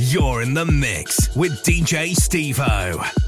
You're in the mix with DJ Stevo.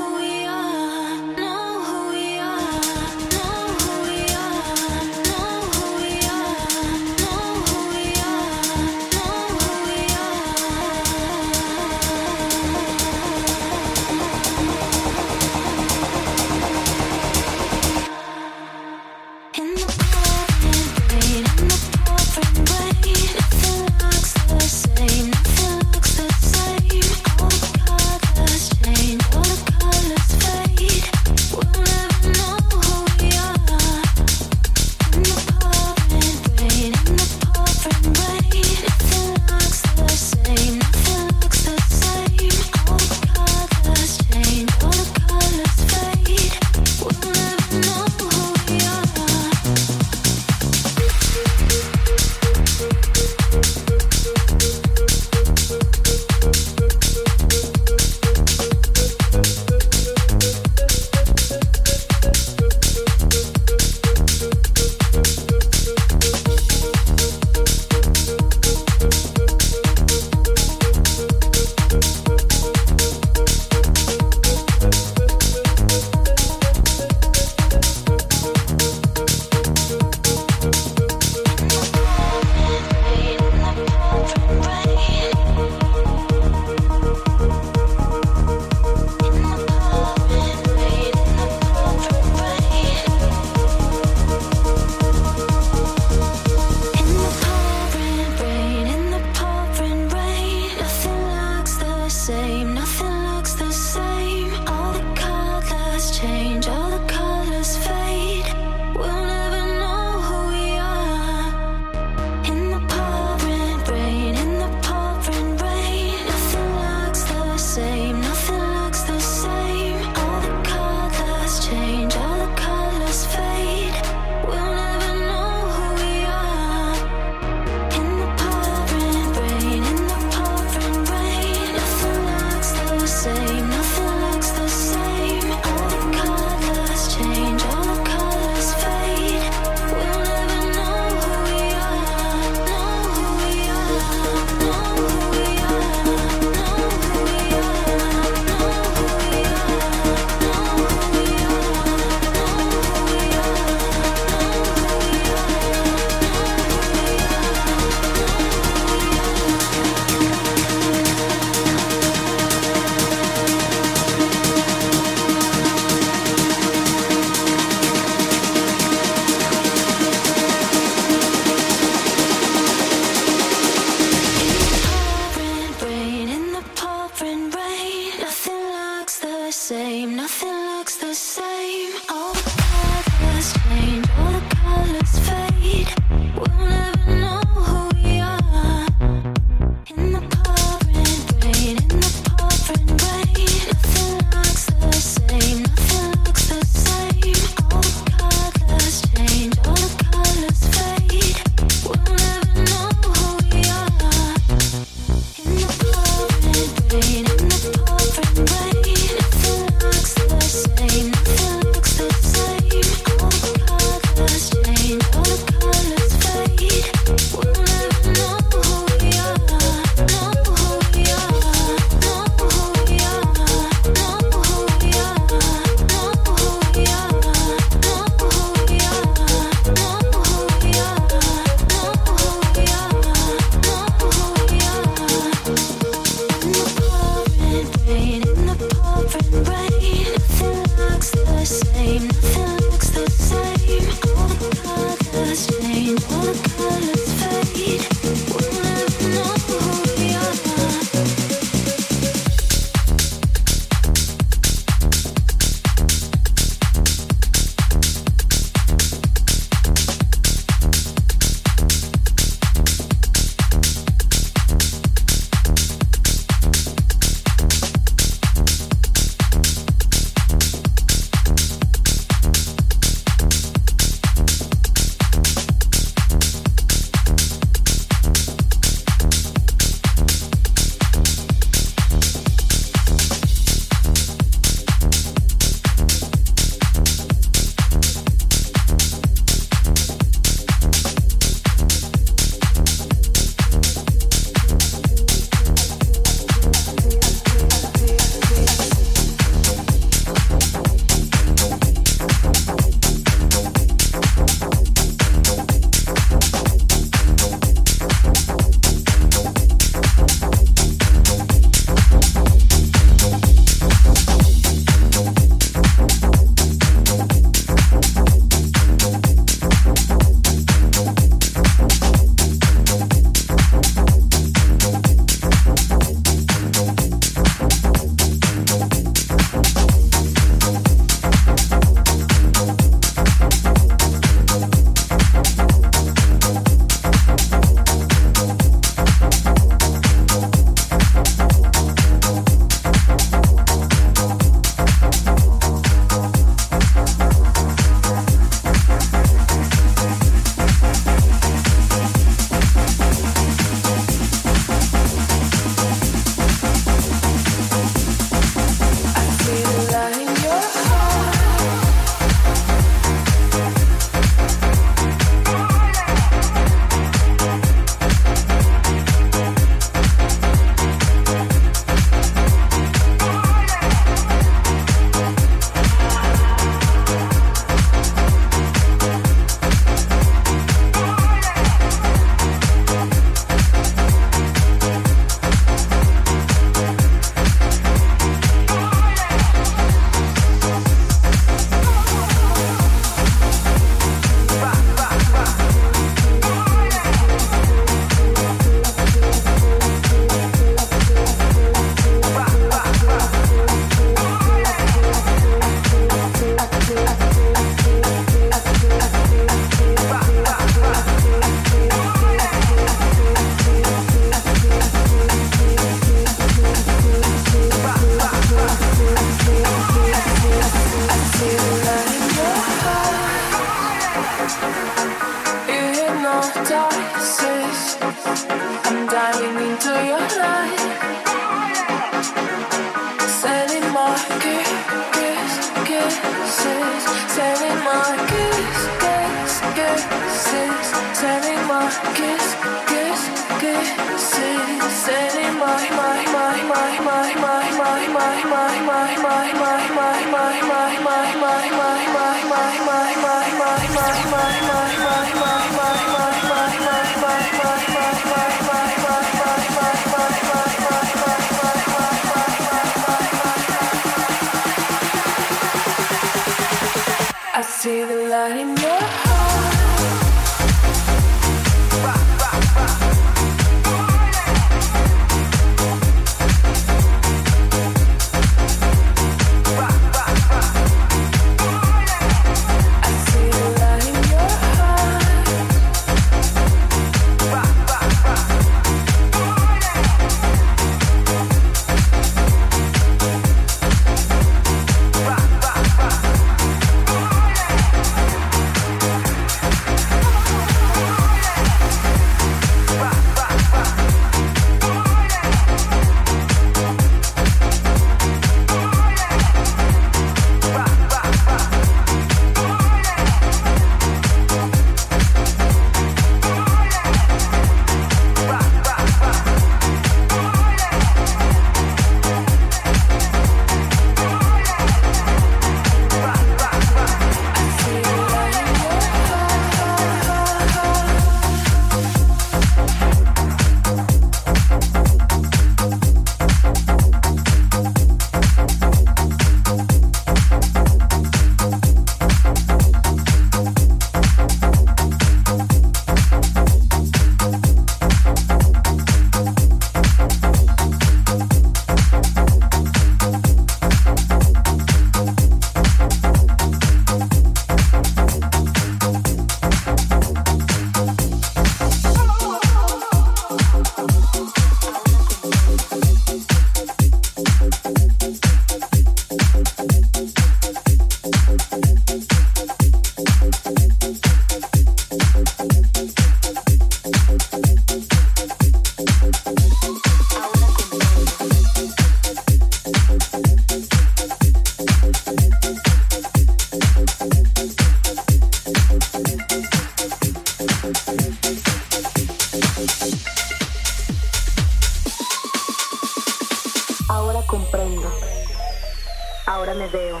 me veo.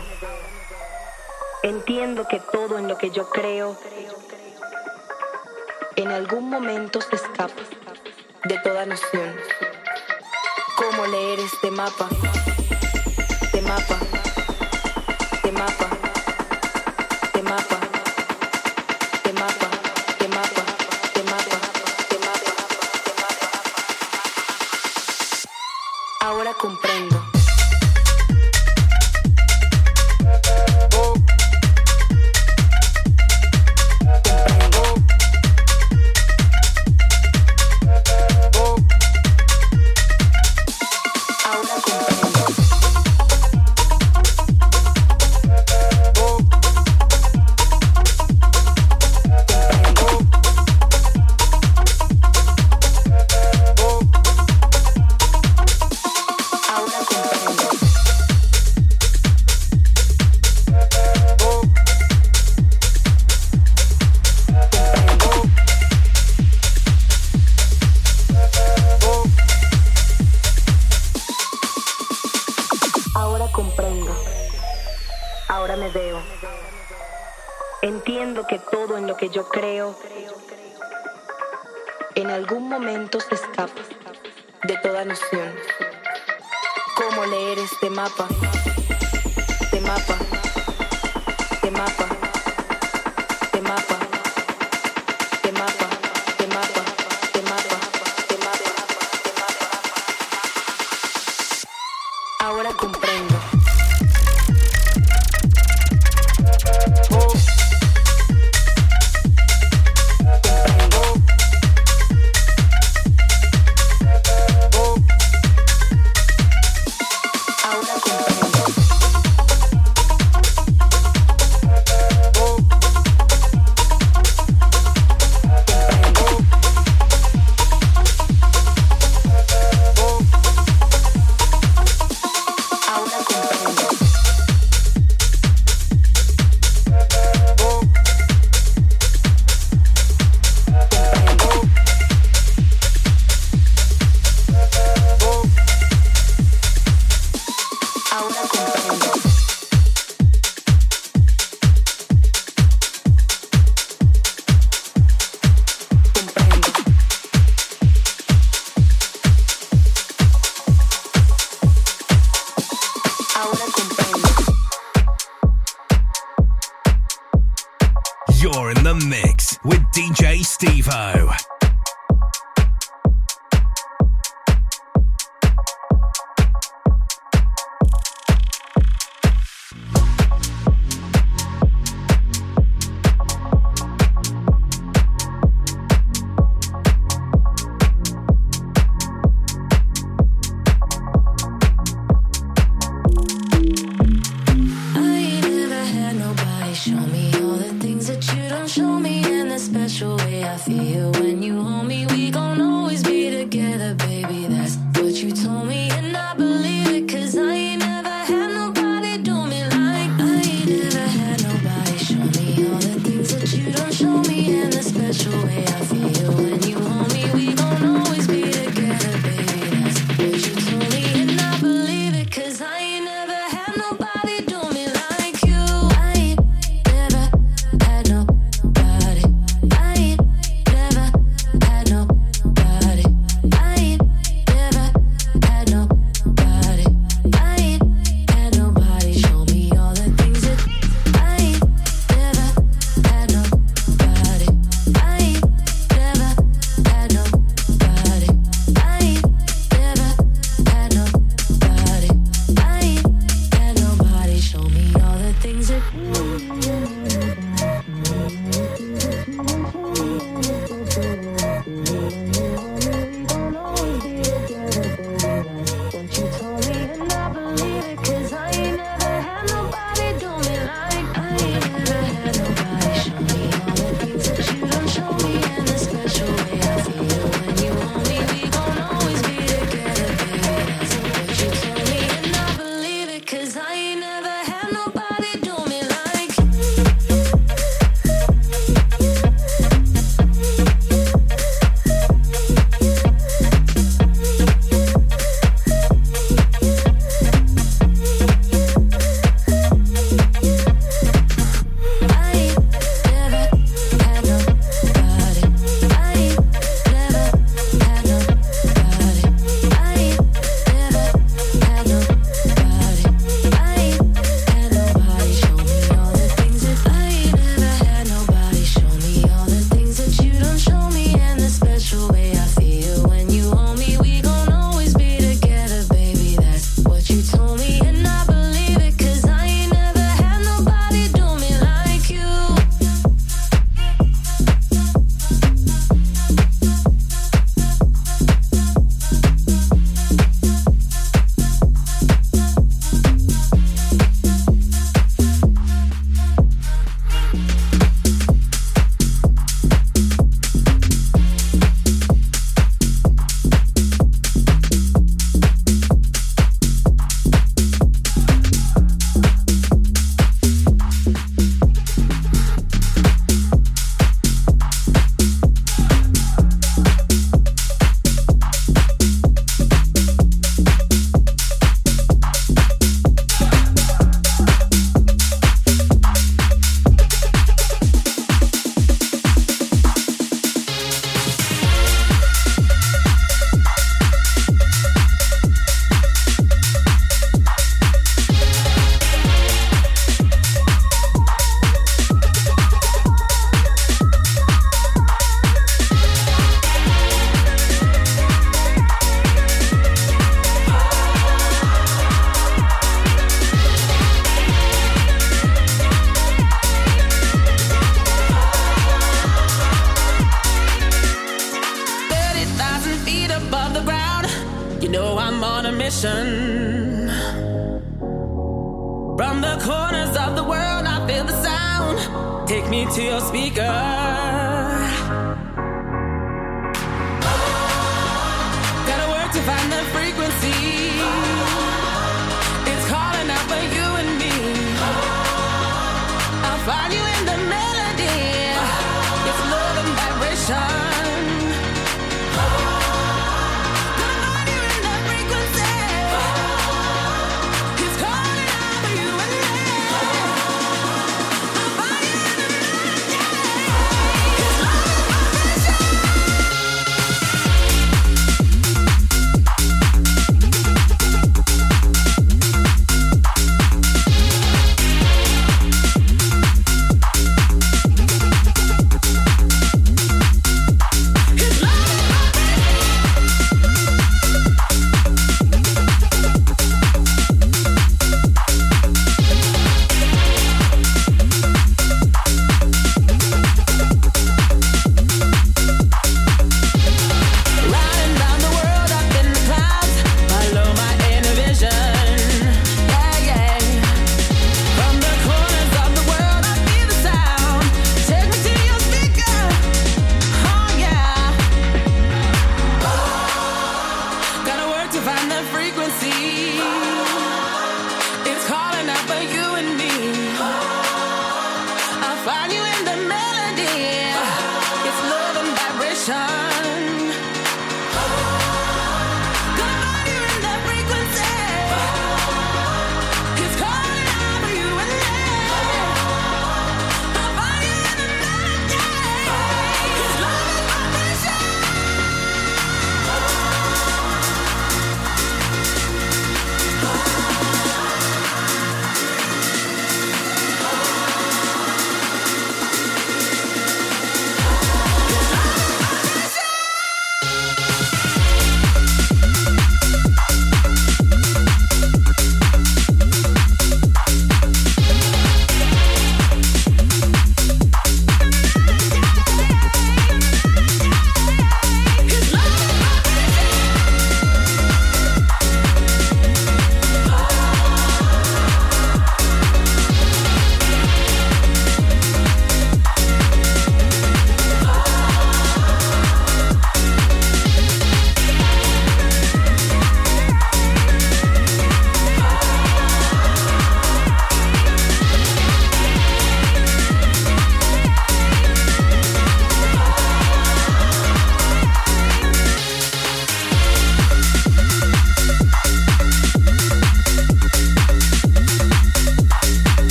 Entiendo que todo en lo que yo creo en algún momento se escapa de toda noción. ¿Cómo leer este mapa? Este mapa.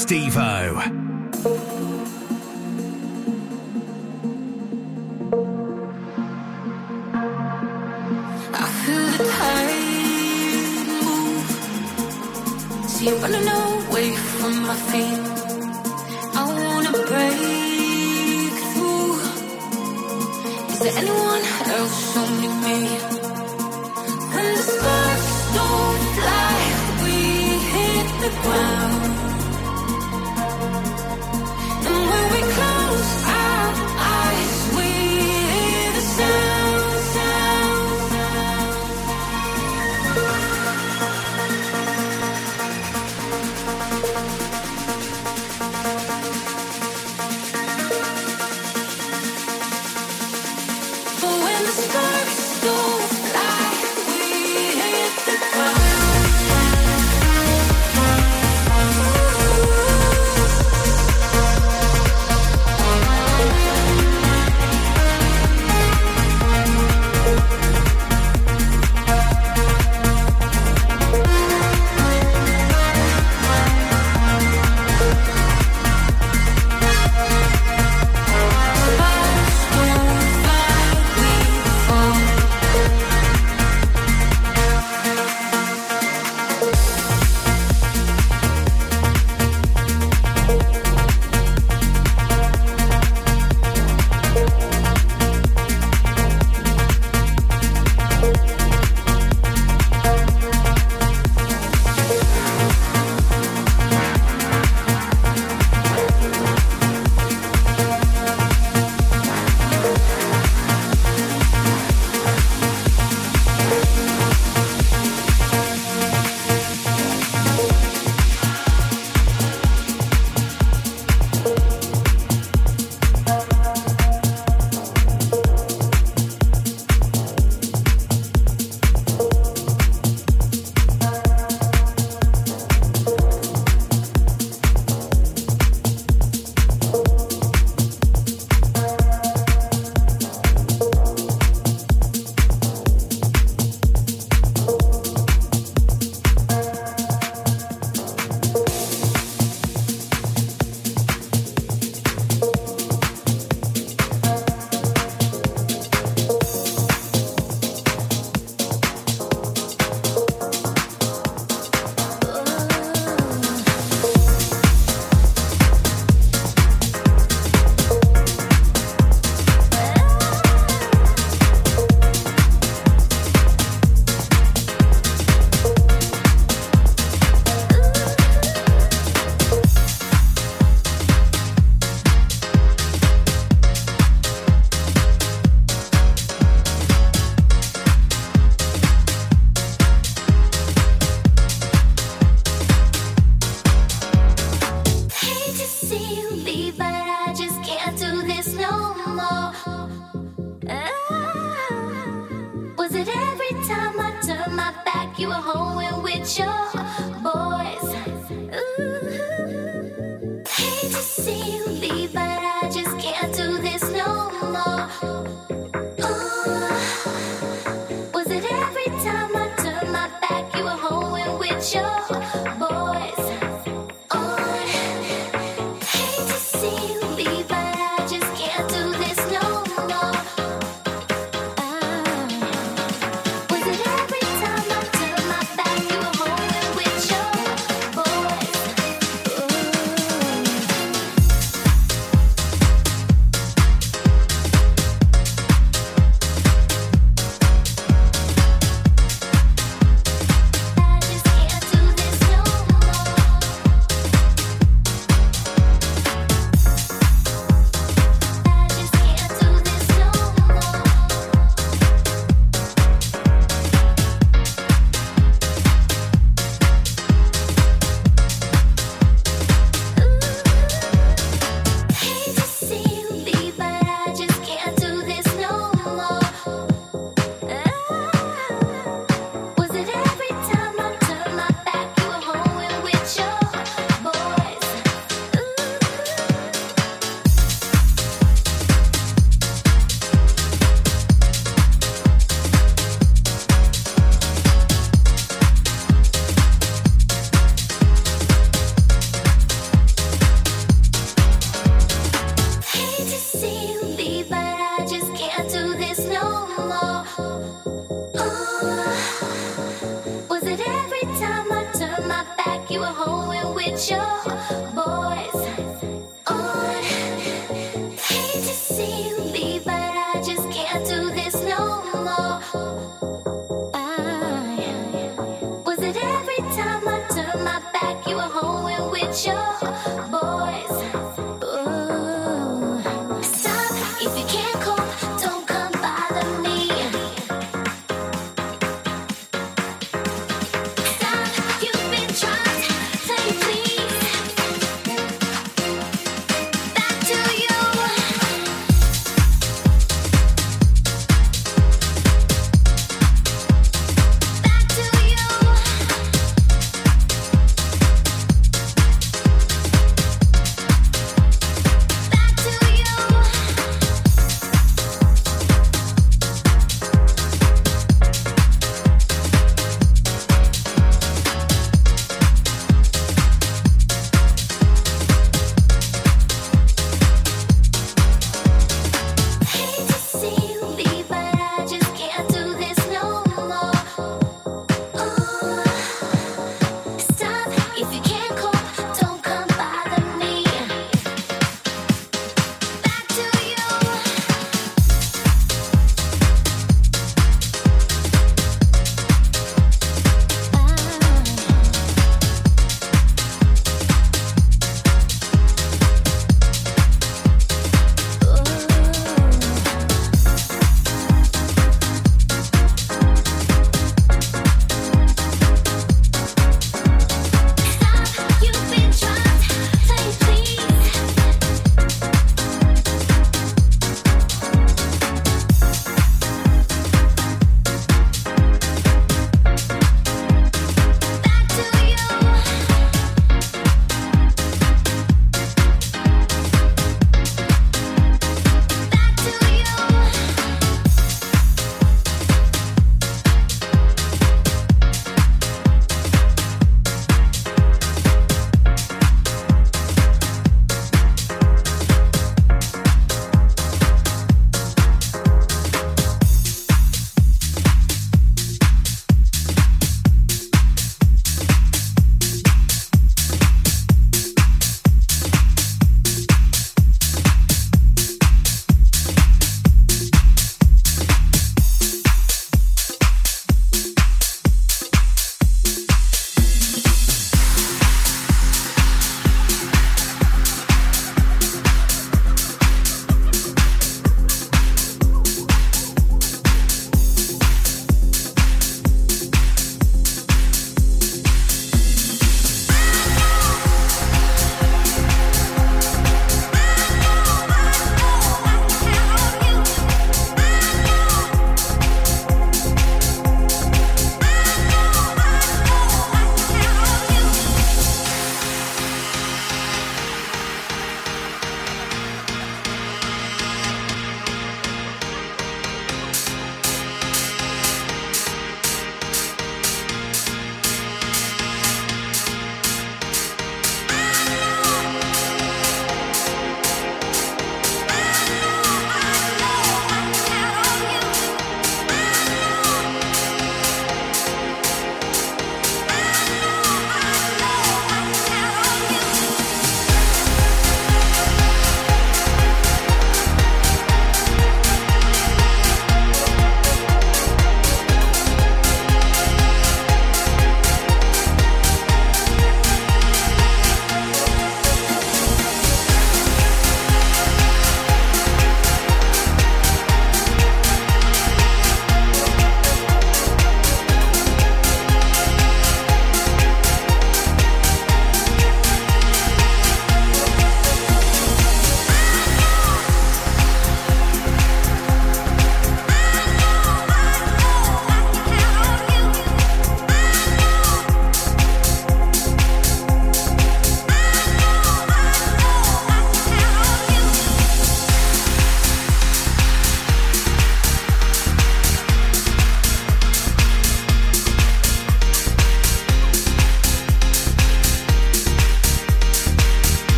Stevo.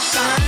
Sun